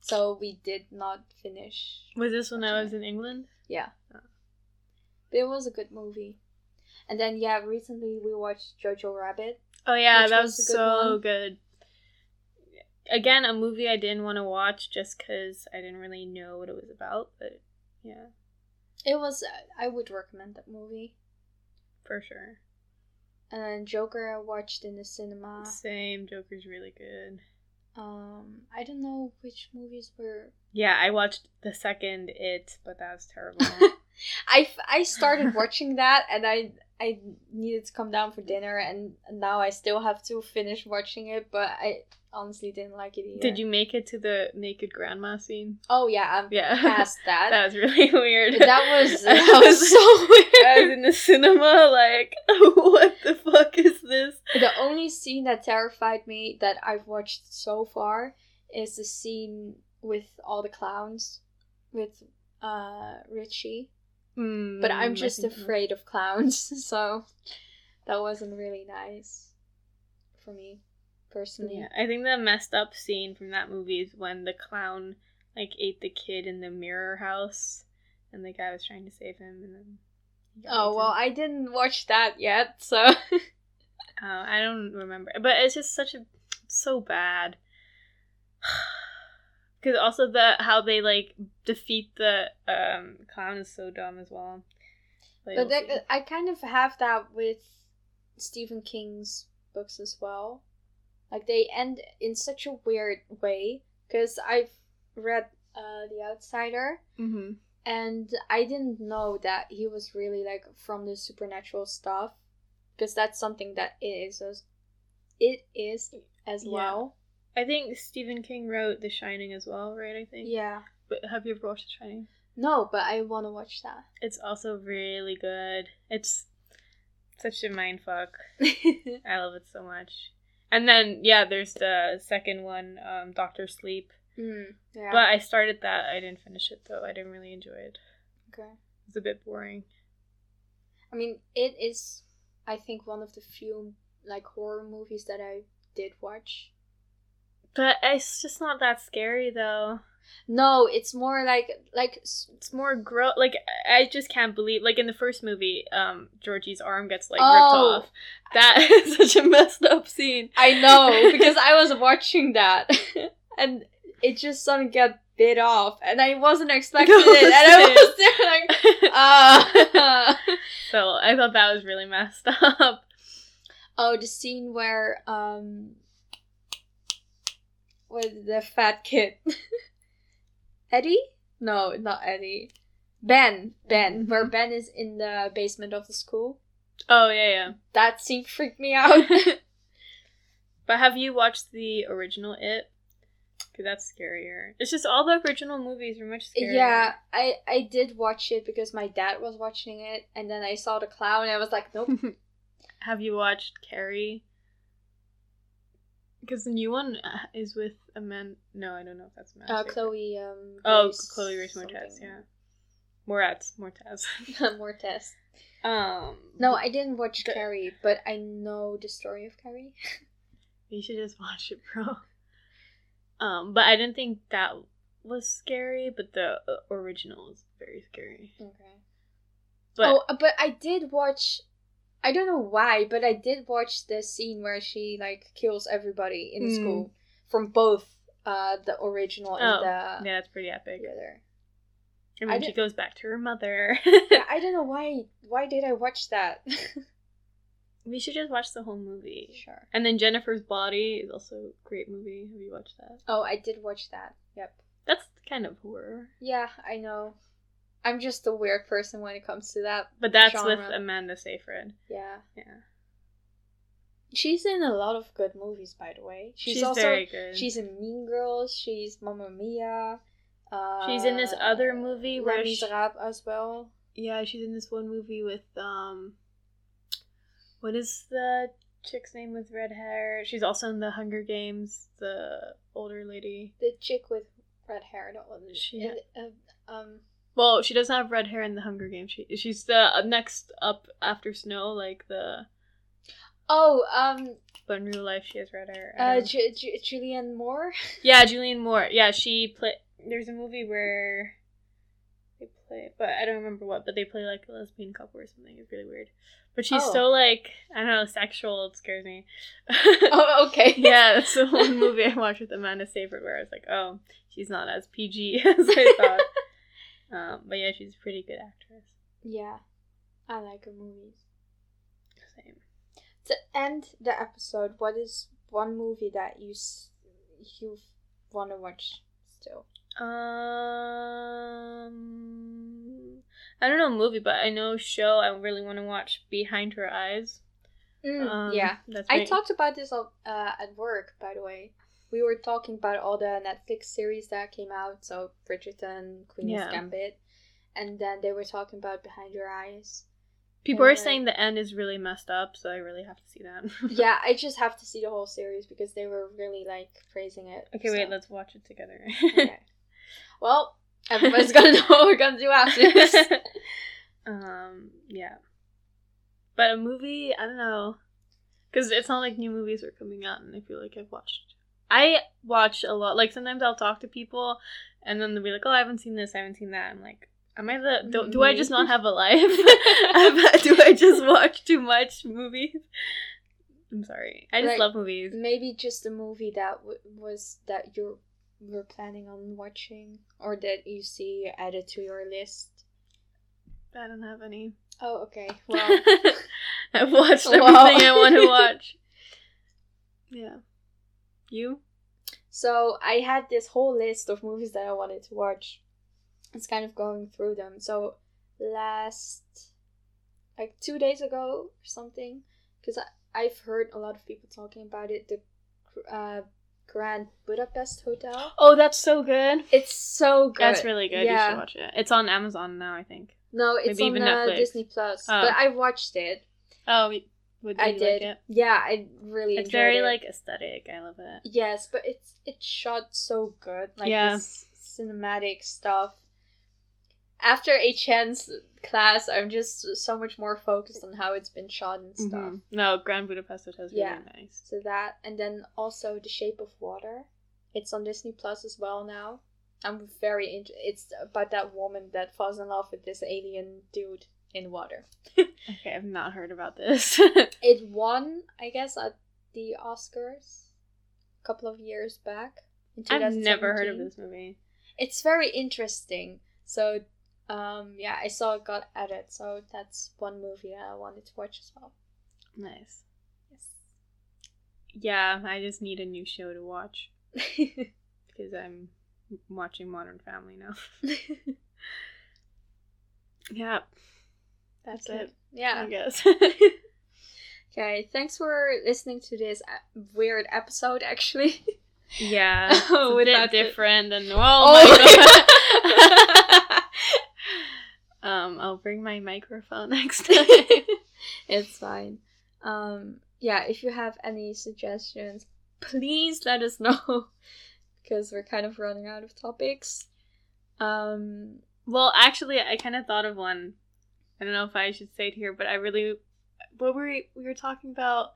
so we did not finish.
Was this when I
Watching
was in England?
Yeah,
Oh.
but it was a good movie. And then yeah, recently we watched Jojo Rabbit.
Oh yeah, that
was
was,
good
so
one.
good. Again, a movie I didn't want to watch just because I didn't really know what it was about. But yeah,
It was I would recommend that movie.
for sure.
And then Joker I watched in the cinema.
Same. Joker's really good.
Um, I don't know which movies were.
Yeah, I watched the second It, but that was terrible.
I, I started watching that and I I needed to come down for dinner and now I still have to finish watching it, but I honestly didn't like it either.
Did you make it to the naked grandma scene?
Oh yeah, I'm
Yeah.
past that.
that was really weird.
that was that was
was-
so
I was in the cinema, like, what the fuck is this?
the only scene that terrified me that I've watched so far is the scene with all the clowns with uh Richie. But I'm
Mm,
just afraid of clowns, so that wasn't really nice for me personally.
Yeah, I think the messed up scene from that movie is when the clown like ate the kid in the mirror house, and the guy was trying to save him, and then.
Oh well, I didn't watch that yet, so
Uh, I don't remember, but it's just such a so bad. Because also the how they like defeat the um clown is so dumb as well. Like,
but
we'll
that. I kind of have that with Stephen King's books as well. Like they end in such a weird way because I've read uh, The Outsider
Mhm.
and I didn't know that he was really like from the supernatural stuff because that's something that it is as it is as
Yeah.
well.
I think Stephen King wrote The Shining as well, right? I think.
Yeah.
But have you ever watched The Shining?
No, but I want to watch that.
It's also really good. It's such a mind fuck. I love it so much. And then yeah, there's the second one, um, Doctor Sleep.
mm, yeah.
But I started that. I didn't finish it though. I didn't really enjoy it.
okay.
It's a bit boring.
I mean, it is. I think one of the few like horror movies that I did watch.
But it's just not that scary though.
No, it's more like like
It's more gross. Like I just can't believe. Like in the first movie, um, Georgie's arm gets like
Oh.
ripped off. That is such a messed up scene.
I know because I was watching that and it just suddenly got bit off and I wasn't expecting
No,
it and I was there like ah.
so I thought that was really messed up.
oh, the scene where um with the fat kid Eddie? No, not Eddie. Ben, Ben, where Ben is in the basement of the school.
Oh yeah, yeah.
That scene freaked me out.
but have you watched the original It? Because that's scarier. It's just all the original movies are much scarier.
Yeah, I I did watch it because my dad was watching it, and then I saw the clown, and I was like, nope.
have you watched Carrie? Because the new one uh, is with a man. No, I don't know if that's a man.
uh, Chloe. Um,
Oh,
Grace
Chloe Grace
something.
Yeah, Moretz.
More test.
um.
No, I didn't watch
The-
Carrie, but I know the story of Carrie.
You should just watch it, bro. Um, but I didn't think that was scary, but the uh, original is very scary.
Okay.
But
oh, uh, but I did watch. I don't know why, but I did watch the scene where she like kills everybody in
Mm.
school from both uh the original and
Oh,
the
yeah, that's pretty epic.
the other.
And
I
then she goes back to her mother.
Yeah, I don't know why. Why did I watch that?
we should just watch the whole movie.
sure.
And then Jennifer's Body is also a great movie. Have you watched that?
Oh, I did watch that. Yep.
That's kind of horror.
Yeah, I know. I'm just a weird person when it comes to that.
But that's with Amanda Seyfried.
Yeah.
Yeah.
She's in a lot of good movies, by the way. She's,
She's,
also
very good.
she's in Mean Girls. She's Mamma Mia. Uh,
She's in this other movie
Les
where she-
Miserables as well.
Yeah, she's in this one movie with um what is the chick's name with red hair? She's also in the Hunger Games, the older lady.
The chick with red hair. That one.
She-
uh, um.
Well, she doesn't have red hair in the Hunger Games. She she's the uh, next up after Snow, like the
Oh, um.
but in real life she has red hair.
Uh,
don't.
Ju- Ju- Julianne Moore.
yeah, Julianne Moore. Yeah, she play. There's a movie where they play, but I don't remember what. But they play like a lesbian couple or something. It's really weird. But she's
Oh.
so like I don't know, sexual. It scares me.
oh, okay.
yeah, that's the one movie I watched with Amanda Seyfried where I was like, oh, she's not as PG as I thought. Um, but yeah, she's a pretty good actress.
yeah, I like her movies.
Same.
To end the episode, what is one movie that you s- you want to watch still?
Um, I don't know movie, but I know show. I really want to watch Behind Her Eyes. Um,
yeah,
that's
I talked about this uh, at work. By the way, we were talking about all the Netflix series that came out. So Bridgerton, Queen's
Yeah.
Gambit, and then they were talking about Behind Your Eyes.
People are saying the end is really messed up, so I really have to see that.
yeah, I just have to see the whole series because they were really like praising it.
okay, wait, let's watch it together.
okay. Well, everybody's gonna know what we're gonna do after this.
um, yeah. But a movie, I don't know, because it's not like new movies are coming out, and I feel like I've watched. I watch a lot. Like sometimes I'll talk to people, and then they'll be like, "Oh, I haven't seen this. I haven't seen that." I'm like, "Am I the? Do, do I just not have a life? Do I just watch too much movies?" I'm sorry. I just
Like,
love movies.
Maybe just a movie that w- was that you were planning on watching, or that you see added to your list.
I don't have any.
Oh, okay. Well,
I've watched everything
Wow.
I want to watch. Yeah. You?
so I had this whole list of movies that I wanted to watch. It's kind of going through them. So last, like two days ago or something, because I've heard a lot of people talking about it. The uh, Grand Budapest Hotel.
Oh, that's so good.
It's so good.
That's really good. You
Yeah.
should watch it. It's on Amazon now, I think.
No, it's
Maybe
on
even
uh,
Netflix.
Disney Plus.
Oh.
But I watched it.
Oh, would
I
like
did.
it?
Yeah, I really
It's very
it.
like aesthetic. I love it.
Yes, but it's it's shot so good. Like
Yeah.
this cinematic stuff. After HN's class, I'm just so much more focused on how it's been shot and stuff.
Mhm. No, Grand Budapest Hotel is really
Yeah.
nice.
So that, and then also The Shape of Water. It's on Disney Plus as well now. I'm very into. It's about that woman that falls in love with this alien dude in water.
Okay, I've not heard about this.
It won, I guess, at the Oscars a couple of years back.
I've never heard of this movie.
It's very interesting. So, um, yeah, I saw it got added. So that's one movie that I wanted to watch as well.
Nice.
Yes.
Yeah, I just need a new show to watch because I'm watching Modern Family now. Yeah, that's
Okay.
it.
Yeah.
I guess.
Okay. Thanks for listening to this uh, weird episode. Actually.
yeah, it's a bit
the-
different than oh,
Oh.
um, I'll bring my microphone next time.
it's fine. Um, yeah, if you have any suggestions, please let us know because we're kind of running out of topics. Um,
Well, actually, I kind of thought of one. I don't know if I should say it here, but I really, what were we, we were talking about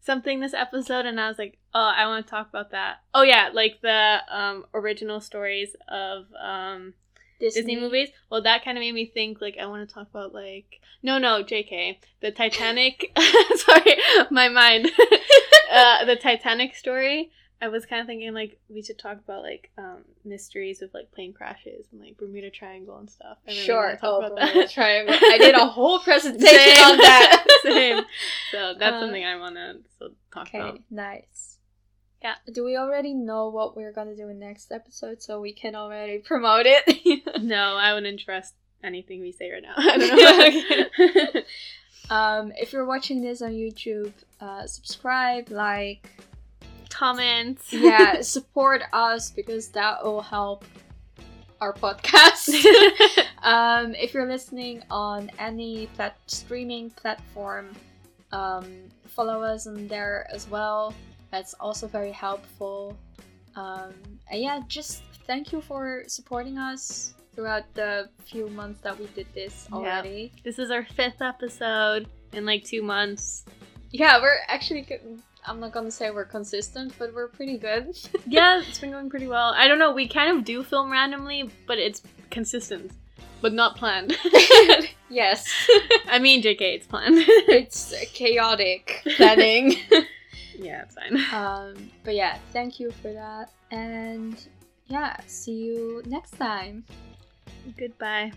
something this episode, and I was like, oh, I want to talk about that. Oh yeah, like the um original stories of um
Disney,
Disney movies. Well, that kind of made me think like I want to talk about like no, no, J.K. the Titanic. Sorry, my mind. uh, the Titanic story. I was kind of thinking like we should talk about like um mysteries of like plane crashes and like Bermuda Triangle and stuff. I really
Sure.
talk
Oh,
about
Bermuda
that.
Triangle. I did a whole presentation
Same.
on that.
Same. So that's
Uh,
something I want to so talk
Okay,
about.
nice.
Yeah.
Do we already know what we're gonna do in next episode so we can already promote it?
No, I wouldn't trust anything we say right now. I don't know.
um, if you're watching this on YouTube, uh, subscribe, like,
Comments.
yeah, support us because that will help our podcast. um, if you're listening on any plat- streaming platform, um, follow us on there as well. That's also very helpful. Um, and yeah, just thank you for supporting us throughout the few months that we did this
Yeah.
already.
This is our fifth episode in like two months.
Yeah, we're actually. I'm not gonna say we're consistent, but we're pretty good.
Yeah, it's been going pretty well. I don't know, we kind of do film randomly, but it's consistent, but not planned.
yes,
I mean, JK, it's planned.
it's chaotic planning.
yeah, it's fine.
um, but yeah, thank you for that, and yeah, see you next time.
Goodbye.